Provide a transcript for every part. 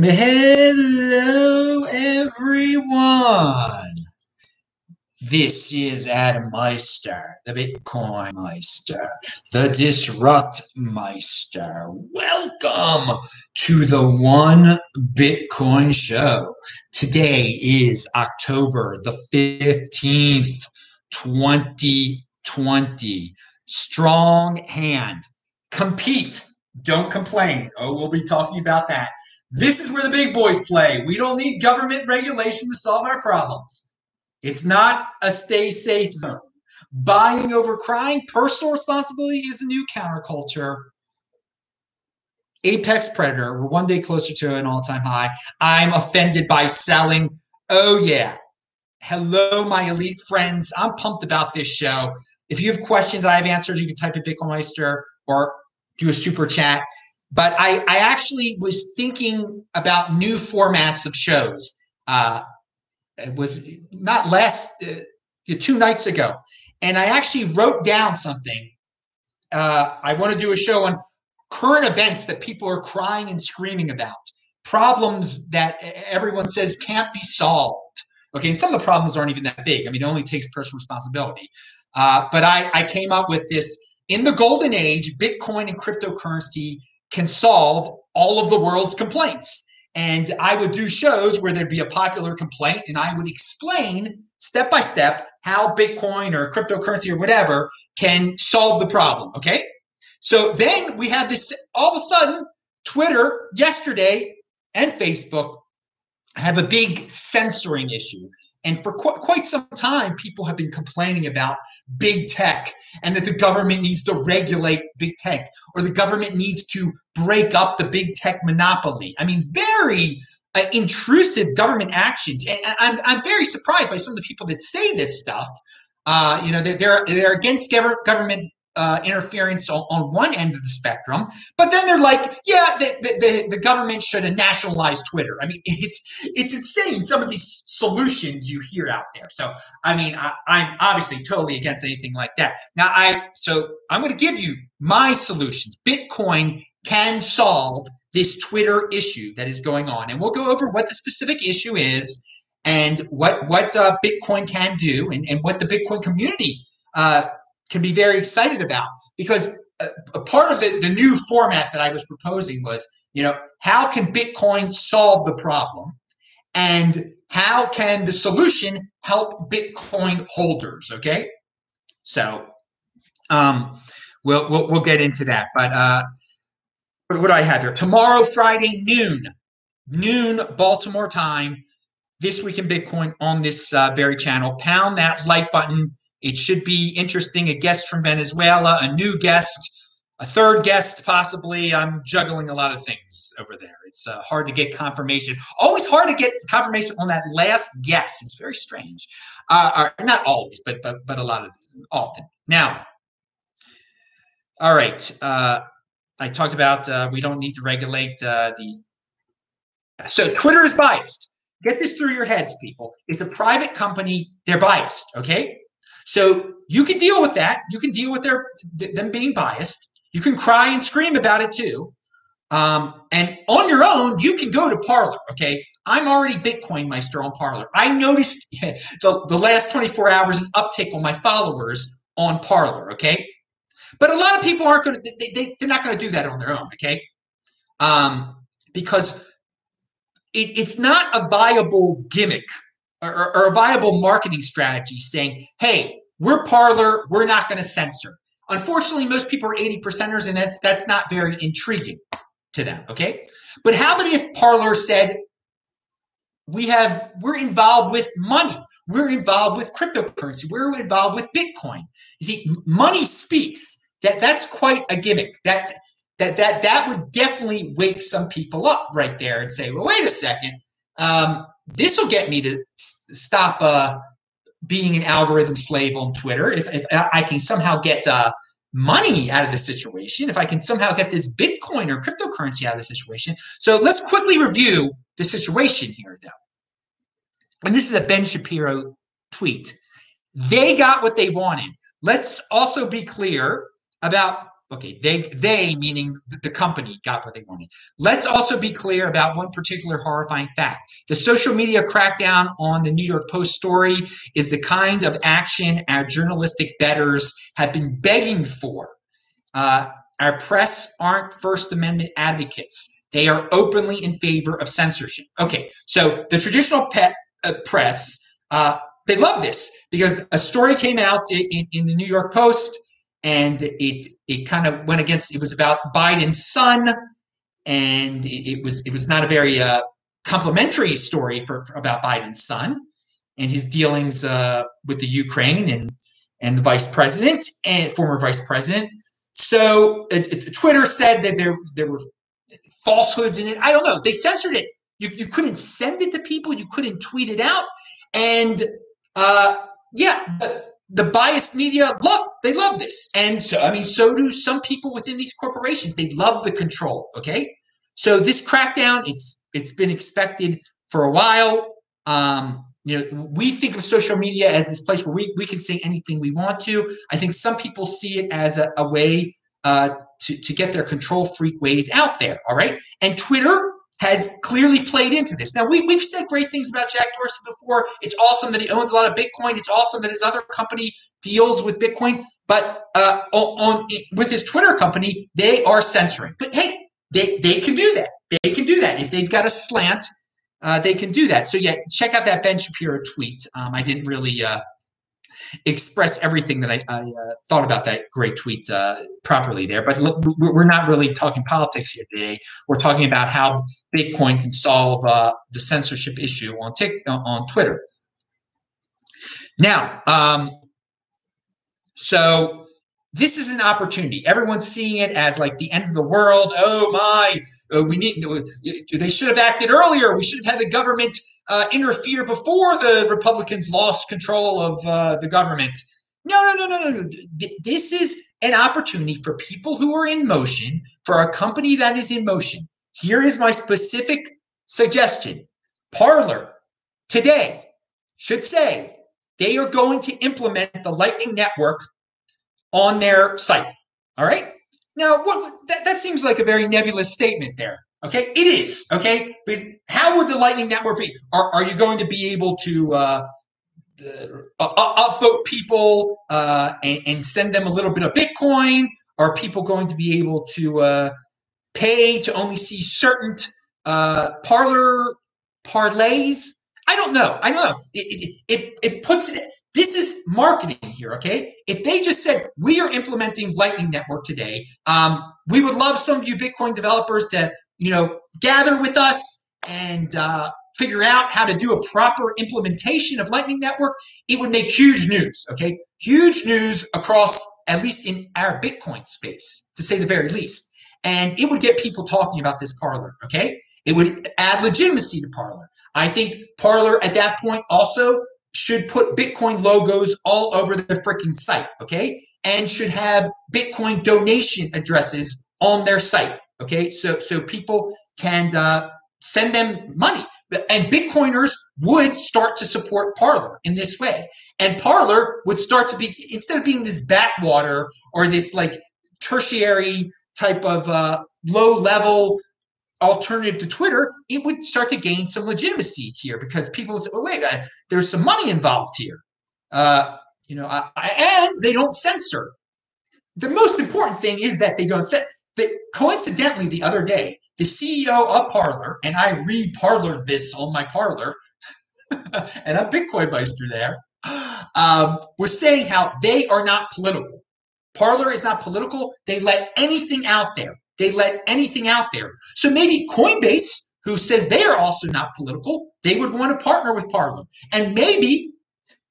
Hello, everyone. This is Adam Meister, the Bitcoin Meister, the Disrupt Meister. Welcome to the One Bitcoin Show. Today is October the 15th, 2020. Strong hand. Compete. Don't complain. Oh, we'll be talking about that. This is where the big boys play. We don't need government regulation to solve our problems. It's not a stay safe zone. Buying over crying, personal responsibility is the new counterculture. Apex predator, we're one day closer to an all time high. I'm offended by selling. Oh, yeah. Hello, my elite friends. I'm pumped about this show. If you have questions, I have answers. You can type in Bitcoin Meister or do a super chat. But I, I actually was thinking about new formats of shows. Uh, it was not less uh, two nights ago, and I actually wrote down something. Uh, I want to do a show on current events that people are crying and screaming about, problems that everyone says can't be solved. Okay, and some of the problems aren't even that big. I mean, it only takes personal responsibility. Uh, but I, I came up with this in the golden age, Bitcoin and cryptocurrency can solve all of the world's complaints. And I would do shows where there'd be a popular complaint and I would explain step by step how Bitcoin or cryptocurrency or whatever can solve the problem. Okay. So then we have this all of a sudden, Twitter yesterday and Facebook have a big censoring issue. And for qu- quite some time, people have been complaining about big tech and that the government needs to regulate big tech or the government needs to break up the big tech monopoly. I mean, very uh, intrusive government actions. And I'm, I'm very surprised by some of the people that say this stuff. Uh, you know, they're, they're, they're against government uh, interference on, on, one end of the spectrum, but then they're like, yeah, the, the, the, government should have nationalized Twitter. I mean, it's it's insane some of these solutions you hear out there. So, I mean, I, I'm obviously totally against anything like that. Now, I so I'm going to give you my solutions. Bitcoin can solve this Twitter issue that is going on, and we'll go over what the specific issue is and what what uh, Bitcoin can do, and, and what the Bitcoin community uh, can be very excited about because a, a part of the, the new format that I was proposing was, you know, how can Bitcoin solve the problem? And how can the solution help Bitcoin holders? Okay. So um, we'll, we'll, we'll get into that. But uh, what, what do I have here? Tomorrow, Friday, noon, noon Baltimore time, this week in Bitcoin on this uh, very channel. Pound that like button it should be interesting. A guest from Venezuela, a new guest, a third guest, possibly. I'm juggling a lot of things over there. It's uh, hard to get confirmation. Always hard to get confirmation on that last guest. It's very strange. Uh, or not always, but but but a lot of often. Now, all right. Uh, I talked about uh, we don't need to regulate uh, the. So Twitter is biased. Get this through your heads, people. It's a private company. They're biased. Okay. So you can deal with that. You can deal with their them being biased. You can cry and scream about it too. Um, and on your own, you can go to Parler. Okay, I'm already Bitcoin Meister on Parler. I noticed the, the last 24 hours an uptick on my followers on Parler. Okay, but a lot of people aren't going to. They, they, they're not going to do that on their own. Okay, um, because it, it's not a viable gimmick or, or, a viable marketing strategy saying, hey, we're Parler, we're not going to censor. Unfortunately, most people are 80 percenters, and that's that's not very intriguing to them. Okay. But how about if Parler said, we have we're involved with money, we're involved with cryptocurrency, we're involved with Bitcoin. You see, money speaks. That that's quite a gimmick. That that that that would definitely wake some people up right there and say, well, wait a second. Um, this will get me to stop uh, being an algorithm slave on Twitter. If, if I can somehow get uh, money out of the situation, if I can somehow get this Bitcoin or cryptocurrency out of the situation. So let's quickly review the situation here, though. And this is a Ben Shapiro tweet. They got what they wanted. Let's also be clear about Okay, they they meaning the company got what they wanted. Let's also be clear about one particular horrifying fact. The social media crackdown on the New York Post story is the kind of action our journalistic betters have been begging for. Uh, our press aren't First Amendment advocates. They are openly in favor of censorship. Okay, so the traditional pet, uh, press, uh, they love this because a story came out in, in, in the New York Post and it it kind of went against. It was about Biden's son, and it, it was it was not a very uh, complimentary story for, for, about Biden's son and his dealings uh, with the Ukraine and and the vice president and former vice president. So uh, Twitter said that there there were falsehoods in it. I don't know. They censored it. You, you couldn't send it to people. You couldn't tweet it out. And uh, yeah, the biased media look they love this and so i mean so do some people within these corporations they love the control okay so this crackdown it's it's been expected for a while um, you know we think of social media as this place where we, we can say anything we want to i think some people see it as a, a way uh, to, to get their control freak ways out there all right and twitter has clearly played into this. Now, we, we've said great things about Jack Dorsey before. It's awesome that he owns a lot of Bitcoin. It's awesome that his other company deals with Bitcoin. But uh, on, on with his Twitter company, they are censoring. But hey, they, they can do that. They can do that. If they've got a slant, uh, they can do that. So, yeah, check out that Ben Shapiro tweet. Um, I didn't really uh, express everything that I, I uh, thought about that great tweet uh, properly there. But look, we're not really talking politics here today. We're talking about how Bitcoin can solve uh, the censorship issue on Tik on Twitter. Now, um, so this is an opportunity. Everyone's seeing it as like the end of the world. Oh my, uh, we need. They should have acted earlier. We should have had the government uh, interfere before the Republicans lost control of uh, the government. No, no, no, no, no. This is an opportunity for people who are in motion, for a company that is in motion. Here is my specific suggestion Parler today should say they are going to implement the Lightning Network on their site. All right. Now, what, that, that seems like a very nebulous statement there. Okay, it is. Okay, because how would the Lightning Network be? Are, are you going to be able to uh, uh, upvote people uh, and, and, send them a little bit of Bitcoin? Are people going to be able to uh, pay to only see certain uh, Parler parlays? I don't know. I know. It, it, it, it puts it. This is marketing here, okay? If they just said we are implementing Lightning Network today, um, we would love some of you Bitcoin developers to you know, gather with us and uh, figure out how to do a proper implementation of Lightning Network, it would make huge news, okay? Huge news across, at least in our Bitcoin space, to say the very least. And it would get people talking about this Parler, okay? It would add legitimacy to Parler. I think Parler at that point also should put Bitcoin logos all over the freaking site, okay? And should have Bitcoin donation addresses on their site. Okay, so so people can uh, send them money, and Bitcoiners would start to support Parler in this way, and Parler would start to be instead of being this backwater or this like tertiary type of uh, low level alternative to Twitter, it would start to gain some legitimacy here because people would say, "Oh wait, uh, there's some money involved here," uh, you know, I, I, and they don't censor. The most important thing is that they don't censor that coincidentally the other day, the CEO of Parler, and I re-parlered this on my Parler, and I'm Bitcoin Meister there, um, was saying how they are not political. Parler is not political. They let anything out there. They let anything out there. So maybe Coinbase, who says they are also not political, they would want to partner with Parler. And maybe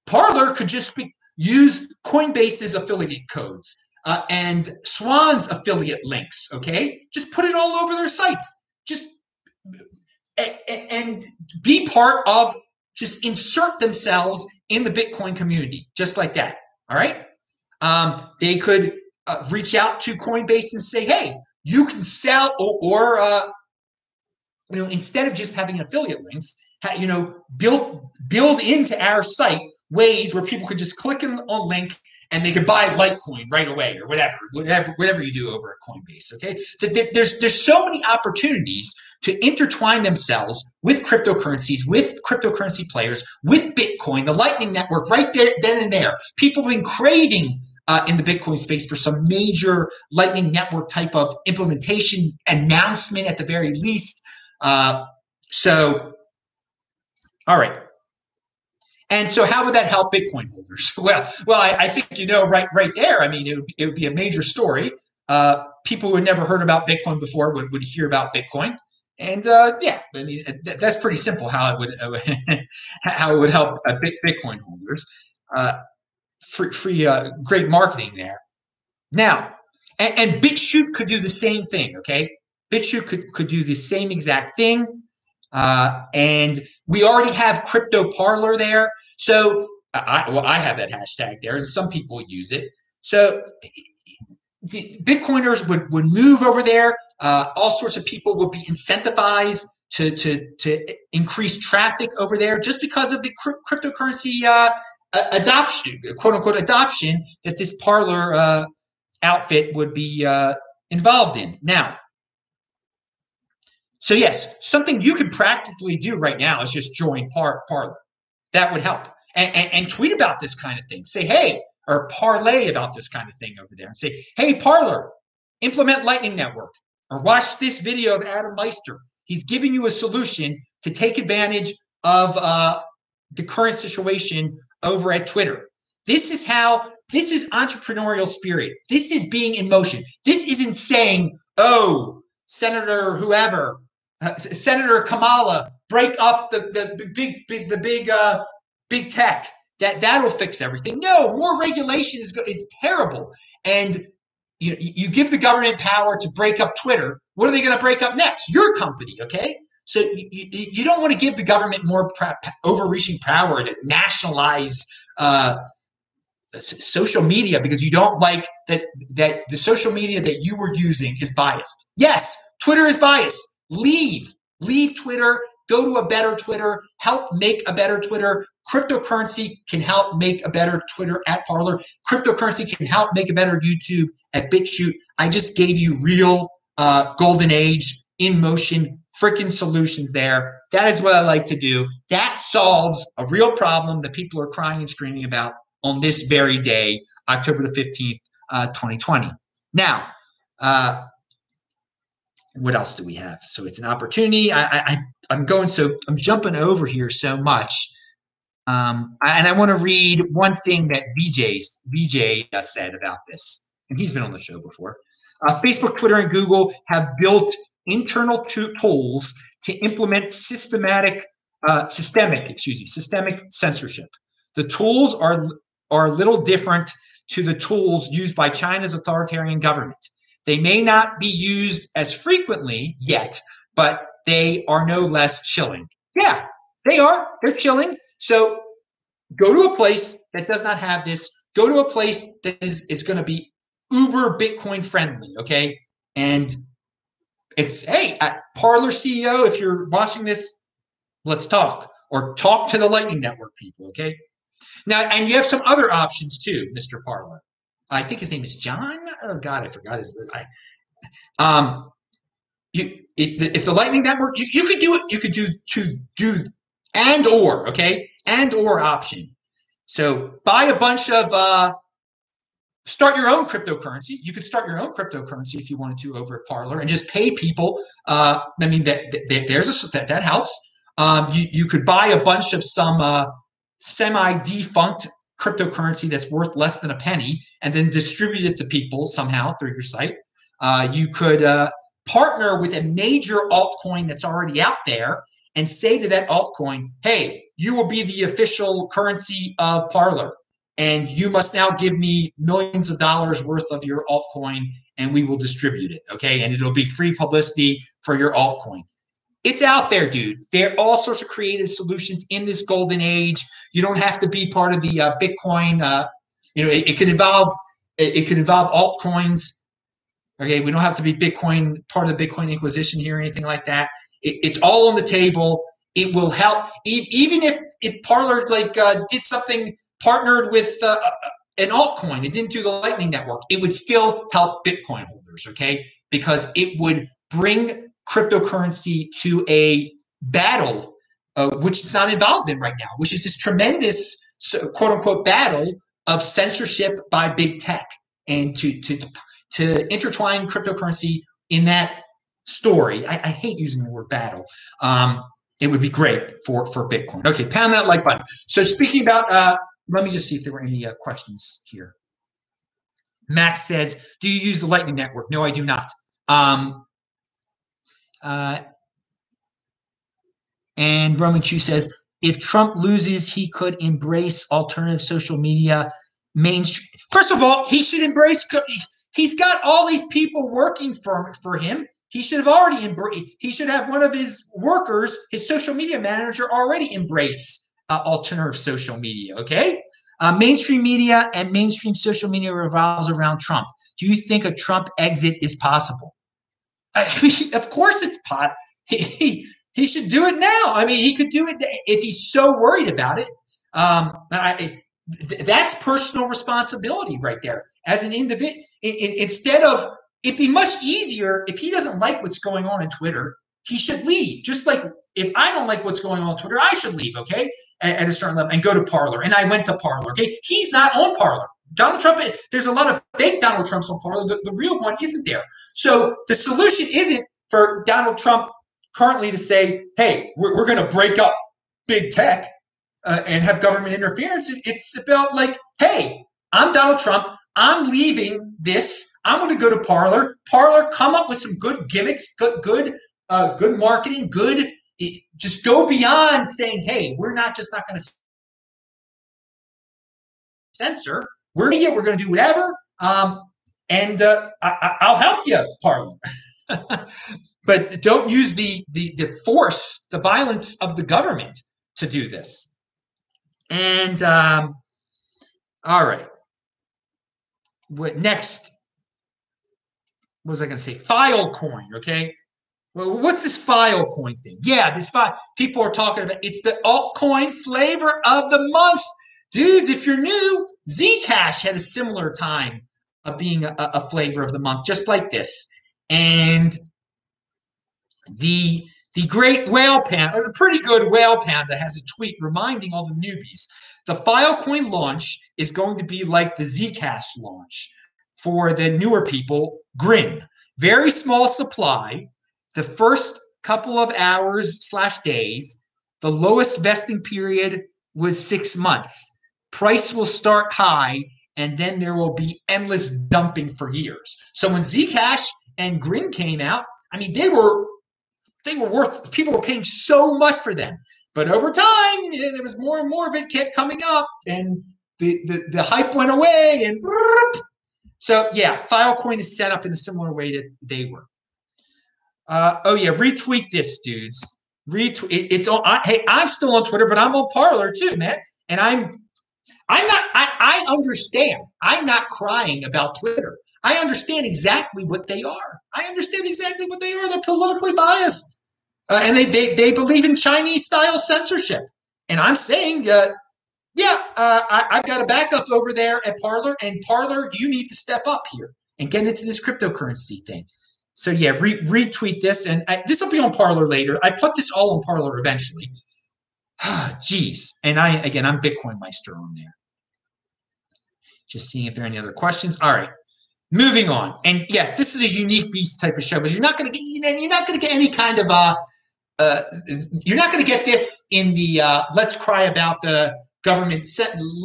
Parler could just be, use Coinbase's affiliate codes uh, and Swan's affiliate links. Okay, just put it all over their sites. Just and be part of. Just insert themselves in the Bitcoin community, just like that. All right. Um, they could uh, reach out to Coinbase and say, "Hey, you can sell," or, or uh, you know, instead of just having affiliate links, you know, build build into our site ways where people could just click on a link and they could buy Litecoin right away or whatever, whatever, whatever you do over at Coinbase. Okay, there's there's so many opportunities to intertwine themselves with cryptocurrencies, with cryptocurrency players, with Bitcoin, the Lightning Network, right there, then and there. People have been craving uh, in the Bitcoin space for some major Lightning Network type of implementation announcement at the very least. Uh, so, all right. And so, how would that help Bitcoin holders? Well, well, I, I think you know right, right there. I mean, it would, it would be a major story. Uh, people who had never heard about Bitcoin before would, would hear about Bitcoin, and uh, yeah, I mean, that's pretty simple how it would how it would help uh, Bitcoin holders. Free, free uh, great marketing there. Now, and, and BitChute could do the same thing. Okay, BitChute could could do the same exact thing. Uh, and we already have crypto Parler there. So I, well, I have that hashtag there, and some people use it. So the Bitcoiners would, would move over there. Uh, all sorts of people would be incentivized to, to, to increase traffic over there just because of the cryptocurrency uh, adoption, quote unquote, adoption that this Parler uh, outfit would be uh, involved in. Now, so yes, something you could practically do right now is just join Par- Parler. That would help. And, and, and, tweet about this kind of thing. Say, hey, or parlay about this kind of thing over there and say, hey, Parler, implement Lightning Network or watch this video of Adam Meister. He's giving you a solution to take advantage of uh, the current situation over at Twitter. This is how, this is entrepreneurial spirit. This is being in motion. This isn't saying, oh, Senator whoever uh, Senator Kamala break up the the big, big the big uh, big tech that that'll fix everything. No, more regulation is is terrible, and you you give the government power to break up Twitter. What are they going to break up next? Your company, okay? So you, you, don't want to give the government more overreaching power to nationalize uh, social media because you don't like that that the social media that you were using is biased. Yes, Twitter is biased. Leave. Leave Twitter. Go to a better Twitter. Help make a better Twitter. Cryptocurrency can help make a better Twitter at Parler. Cryptocurrency can help make a better YouTube at BitChute. I just gave you real uh, golden age in motion freaking solutions there. That is what I like to do. That solves a real problem that people are crying and screaming about on this very day, October the 15th, uh, 2020. Now, uh, what else do we have? So it's an opportunity. I, I I'm going so I'm jumping over here so much. Um, and I want to read one thing that VJ's VJ uh, said about this, and he's been on the show before. Uh, Facebook, Twitter, and Google have built internal tools to implement systematic, uh, systemic, excuse me, systemic censorship. The tools are are a little different to the tools used by China's authoritarian government. They may not be used as frequently yet, but they are no less chilling. Yeah, they are. They're chilling. So go to a place that does not have this. Go to a place that is, is going to be uber Bitcoin friendly. Okay. And it's, hey, Parler CEO, if you're watching this, let's talk or talk to the Lightning Network people. Okay. Now, and you have some other options too, Mr. Parler. I think his name is John. Oh God, I forgot his. I, um, you it, it's a Lightning Network. You, you could do it. You could do to do and or okay and or option. So buy a bunch of uh, start your own cryptocurrency. You could start your own cryptocurrency if you wanted to over at Parler and just pay people. Uh, I mean that, that there's a that that helps. Um, you you could buy a bunch of some uh, semi defunct cryptocurrency that's worth less than a penny and then distribute it to people somehow through your site. Uh, you could uh, partner with a major altcoin that's already out there and say to that altcoin, hey, you will be the official currency of Parler. And you must now give me millions of dollars worth of your altcoin and we will distribute it. Okay. And it'll be free publicity for your altcoin. It's out there, dude. There are all sorts of creative solutions in this golden age. You don't have to be part of the uh, Bitcoin. Uh, you know, it, it could involve it, it could involve altcoins. Okay, we don't have to be Bitcoin part of the Bitcoin Inquisition here or anything like that. It, it's all on the table. It will help, even if if Parler like uh, did something partnered with uh, an altcoin, it didn't do the Lightning Network, it would still help Bitcoin holders, okay? Because it would bring cryptocurrency to a battle, uh, which it's not involved in right now, which is this tremendous quote unquote battle of censorship by big tech and to to to intertwine cryptocurrency in that story. I, I hate using the word battle. Um, it would be great for for Bitcoin. Okay, pound that like button. So speaking about, uh, let me just see if there were any uh, questions here. Max says, "Do you use the Lightning Network?" No, I do not. Um, uh, and Roman Chu says, if Trump loses, he could embrace alternative social media mainstream. First of all, he should embrace. He's got all these people working for for him. He should have already embraced. He should have one of his workers, his social media manager, already embrace uh, alternative social media. Okay, uh, mainstream media and mainstream social media revolves around Trump. Do you think a Trump exit is possible? I mean, of course, it's pot. He, he should do it now. I mean, he could do it if he's so worried about it. Um, I, that's personal responsibility right there. As an individual, instead of it'd be much easier if he doesn't like what's going on in Twitter, he should leave. Just like if I don't like what's going on on Twitter, I should leave. Okay, at, at a certain level and go to Parler. And I went to Parler. Okay, he's not on Parler. Donald Trump, there's a lot of fake Donald Trumps on Parler. The, the real one isn't there. So the solution isn't for Donald Trump currently to say, hey, we're, we're going to break up big tech uh, and have government interference. It's about like, hey, I'm Donald Trump. I'm leaving this. I'm going to go to Parler. Parler, come up with some good gimmicks, good, good, uh, good marketing, good. Just go beyond saying, hey, we're not just not going to censor. We're here. we're going to do whatever. Um, and uh, I, will help you, Parler. but don't use the, the the force, the violence of the government to do this. And um, all right, what next? What was I going to say? Filecoin. Okay. Well, what's this Filecoin thing? Yeah, this file. People are talking about. It's the altcoin flavor of the month, dudes. If you're new, Zcash had a similar time of being a, a flavor of the month, just like this. And the the great whale panda, or the pretty good whale panda, has a tweet reminding all the newbies the Filecoin launch is going to be like the Zcash launch for the newer people. Grin, very small supply. The first couple of hours slash days, the lowest vesting period was six months. Price will start high, and then there will be endless dumping for years. So when Zcash and Grin came out, I mean, they were they were worth. People were paying so much for them, but over time, there was more and more of it kept coming up, and the the, the hype went away, and so yeah, Filecoin is set up in a similar way that they were. Uh, oh yeah, retweet this, dudes. Retweet. It, it's on. I, hey, I'm still on Twitter, but I'm on Parler too, man. And I'm I'm not, I, I understand. I'm not crying about Twitter. I understand exactly what they are. I understand exactly what they are. They're politically biased. Uh, and they, they, they believe in Chinese style censorship. And I'm saying, uh, yeah, uh, I, have got a backup over there at Parler, and Parler, you need to step up here and get into this cryptocurrency thing. So yeah, re- retweet this, and this will be on Parler later. I put this all on Parler eventually. Jeez, and I again, I'm Bitcoin Meister on there. Just seeing if there are any other questions. All right, moving on. And yes, this is a unique beast type of show, but you're not going to get you're not going to get any kind of uh, uh you're not going to get this in the uh, let's cry about the government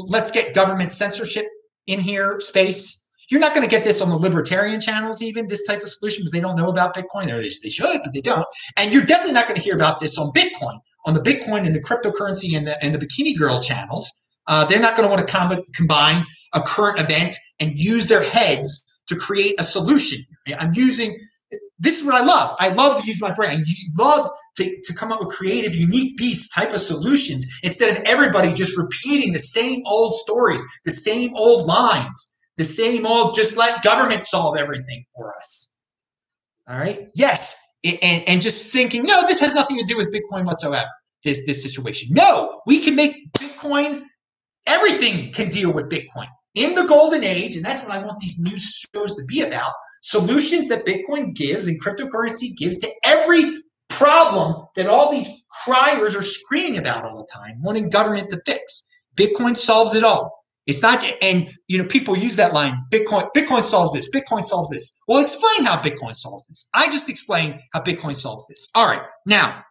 let's get government censorship in here space. You're not going to get this on the libertarian channels, even this type of solution, because they don't know about Bitcoin. Or they should, but they don't. And you're definitely not going to hear about this on Bitcoin, on the Bitcoin and the cryptocurrency and the and the Bikini Girl channels uh, they're not going to want to com- combine a current event and use their heads to create a solution. I'm using this is what I love. I love to use my brain. I love to, to come up with creative, unique beast type of solutions instead of everybody just repeating the same old stories, the same old lines, the same old just let government solve everything for us. All right. Yes. And, and just thinking, no, this has nothing to do with Bitcoin whatsoever. This this situation. No, we can make Bitcoin Everything can deal with Bitcoin. in the golden age, and that's what I want these new shows to be about solutions that Bitcoin gives and cryptocurrency gives to every problem that all these criers are screaming about all the time, wanting government to fix. Bitcoin solves it all. It's not, and you know, people use that line, Bitcoin, Bitcoin solves this, Bitcoin solves this. Well, explain how Bitcoin solves this. I just explained how Bitcoin solves this. All right. Now,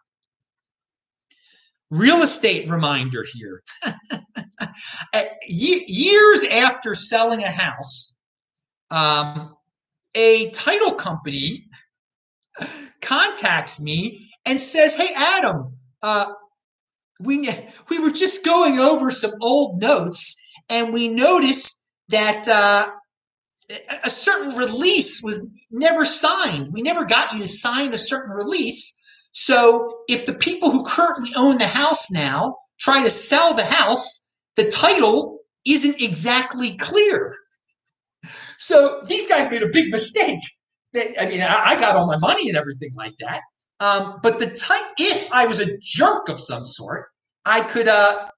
real estate reminder here. Years after selling a house, um, a title company contacts me and says, "Hey, Adam, uh, we we were just going over some old notes, and we noticed that uh, a certain release was never signed. We never got you to sign a certain release. So, if the people who currently own the house now try to sell the house, the title isn't exactly clear." So these guys made a big mistake. I mean, I got all my money and everything like that. Um, but the type, if I was a jerk of some sort, I could uh,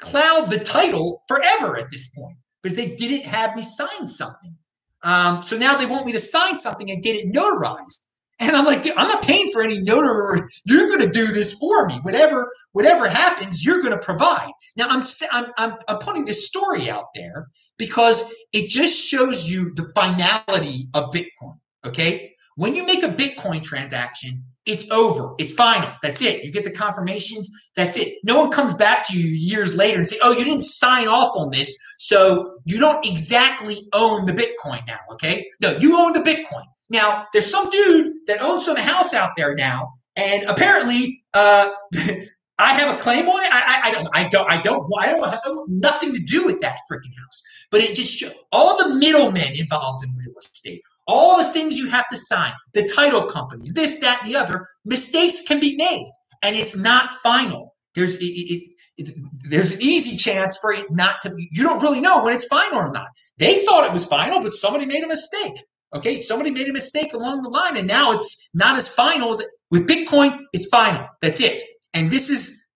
cloud the title forever at this point because they didn't have me sign something. Um, so now they want me to sign something and get it notarized. And I'm like, I'm not paying for any notary. You're going to do this for me. Whatever, whatever happens, you're going to provide. Now I'm, I'm, I'm, I'm putting this story out there because it just shows you the finality of Bitcoin. Okay. When you make a Bitcoin transaction, it's over. It's final. That's it. You get the confirmations. That's it. No one comes back to you years later and say, oh, you didn't sign off on this. So you don't exactly own the Bitcoin now. Okay. No, you own the Bitcoin. Now, there's some dude that owns some house out there now, and apparently, uh, I have a claim on it. I, I, I, don't, I don't, I don't, I don't, I don't, have nothing to do with that freaking house. But it just all the middlemen involved in real estate, all the things you have to sign, the title companies, this, that, and the other. Mistakes can be made, and it's not final. There's it, it, it, there's an easy chance for it not to be. You don't really know when it's final or not. They thought it was final, but somebody made a mistake. Okay, somebody made a mistake along the line, and now it's not as final as it, with Bitcoin. It's final. That's it. And this is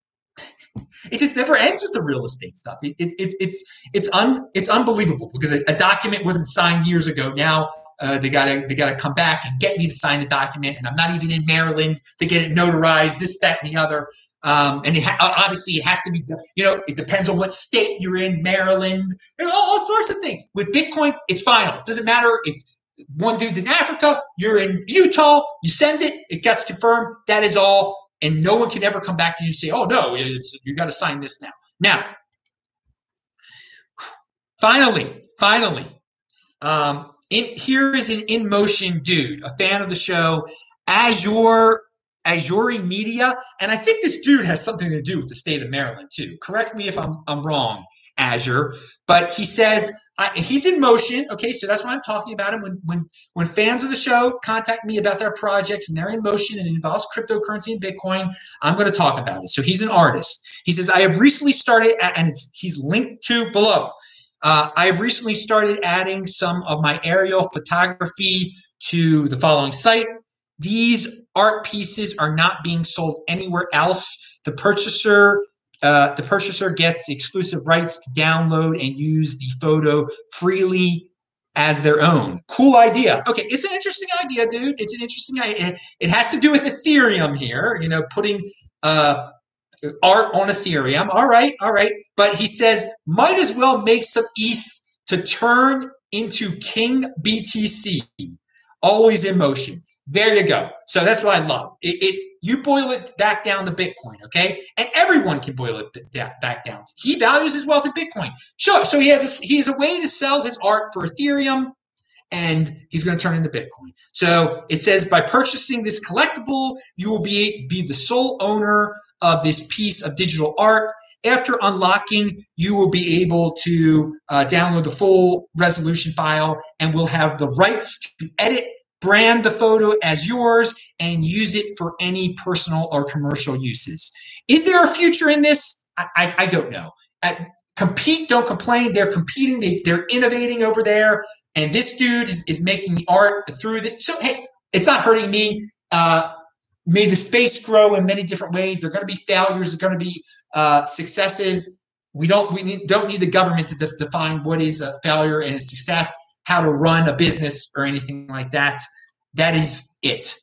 it just never ends with the real estate stuff. It, it, it it's it's un it's unbelievable because a, a, document wasn't signed years ago. Now uh, they gotta they gotta come back and get me to sign the document, and I'm not even in Maryland to get it notarized. This, that, and the other. Um, and it ha- obviously it has to be, you know, it depends on what state you're in, Maryland, all, all sorts of things. With Bitcoin, it's final. It doesn't matter if one dude's in Africa, you're in Utah, you send it, it gets confirmed. That is all. And no one can ever come back to you and say, oh, no, you got to sign this now. Now, finally, finally, um, in, here is an in motion dude, a fan of the show, Azure Azure Media, and I think this dude has something to do with the state of Maryland too. Correct me if I'm I'm wrong, Azure, but he says I, he's in motion. Okay, so that's why I'm talking about him. When when when fans of the show contact me about their projects and they're in motion and it involves cryptocurrency and Bitcoin, I'm going to talk about it. So he's an artist. He says I have recently started, and it's he's linked to below. Uh, I have recently started adding some of my aerial photography to the following site. These art pieces are not being sold anywhere else. The purchaser uh, the purchaser gets exclusive rights to download and use the photo freely as their own. Cool idea. Okay, it's an interesting idea, dude. It's an interesting idea. It has to do with Ethereum here, you know, putting uh, art on Ethereum. All right, all right. But he says, might as well make some ETH to turn into King BTC. Always in motion. There you go. So that's what I love. It, it you boil it back down to Bitcoin, okay? And everyone can boil it back down. He values his wealth in Bitcoin. Sure. So he has a, he has a way to sell his art for Ethereum, and he's going to turn into Bitcoin. So it says by purchasing this collectible, you will be be the sole owner of this piece of digital art. After unlocking, you will be able to uh, download the full resolution file and will have the rights to edit brand the photo as yours, and use it for any personal or commercial uses. Is there a future in this? I, I, I don't know. I, compete, don't complain. They're competing, they, they're innovating over there, and this dude is, is making the art through the. So, hey, it's not hurting me. Uh, may the space grow in many different ways. There are going to be failures, there are going to be uh, successes. We don't we need, don't need the government to de- define what is a failure and a success, how to run a business or anything like that. That is it.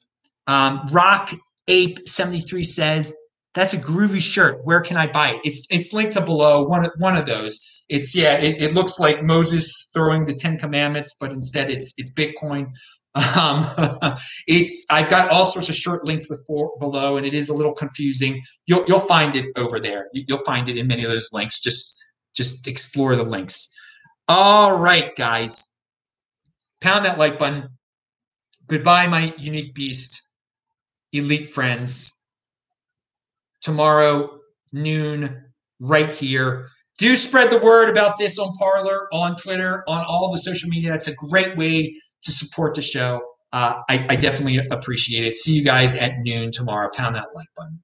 Um, Rock Ape seventy three says that's a groovy shirt. Where can I buy it? It's it's linked to below one of, one of those. It's yeah, it, it looks like Moses throwing the Ten Commandments, but instead it's it's Bitcoin. Um, it's I've got all sorts of shirt links before below, and it is a little confusing. You'll you'll find it over there. You'll find it in many of those links. Just just explore the links. All right, guys, pound that like button. Goodbye, my unique beast, elite friends. Tomorrow noon, right here. Do spread the word about this on Parler, on Twitter, on all the social media. That's a great way to support the show. Uh, I, I definitely appreciate it. See you guys at noon tomorrow. Pound that like button.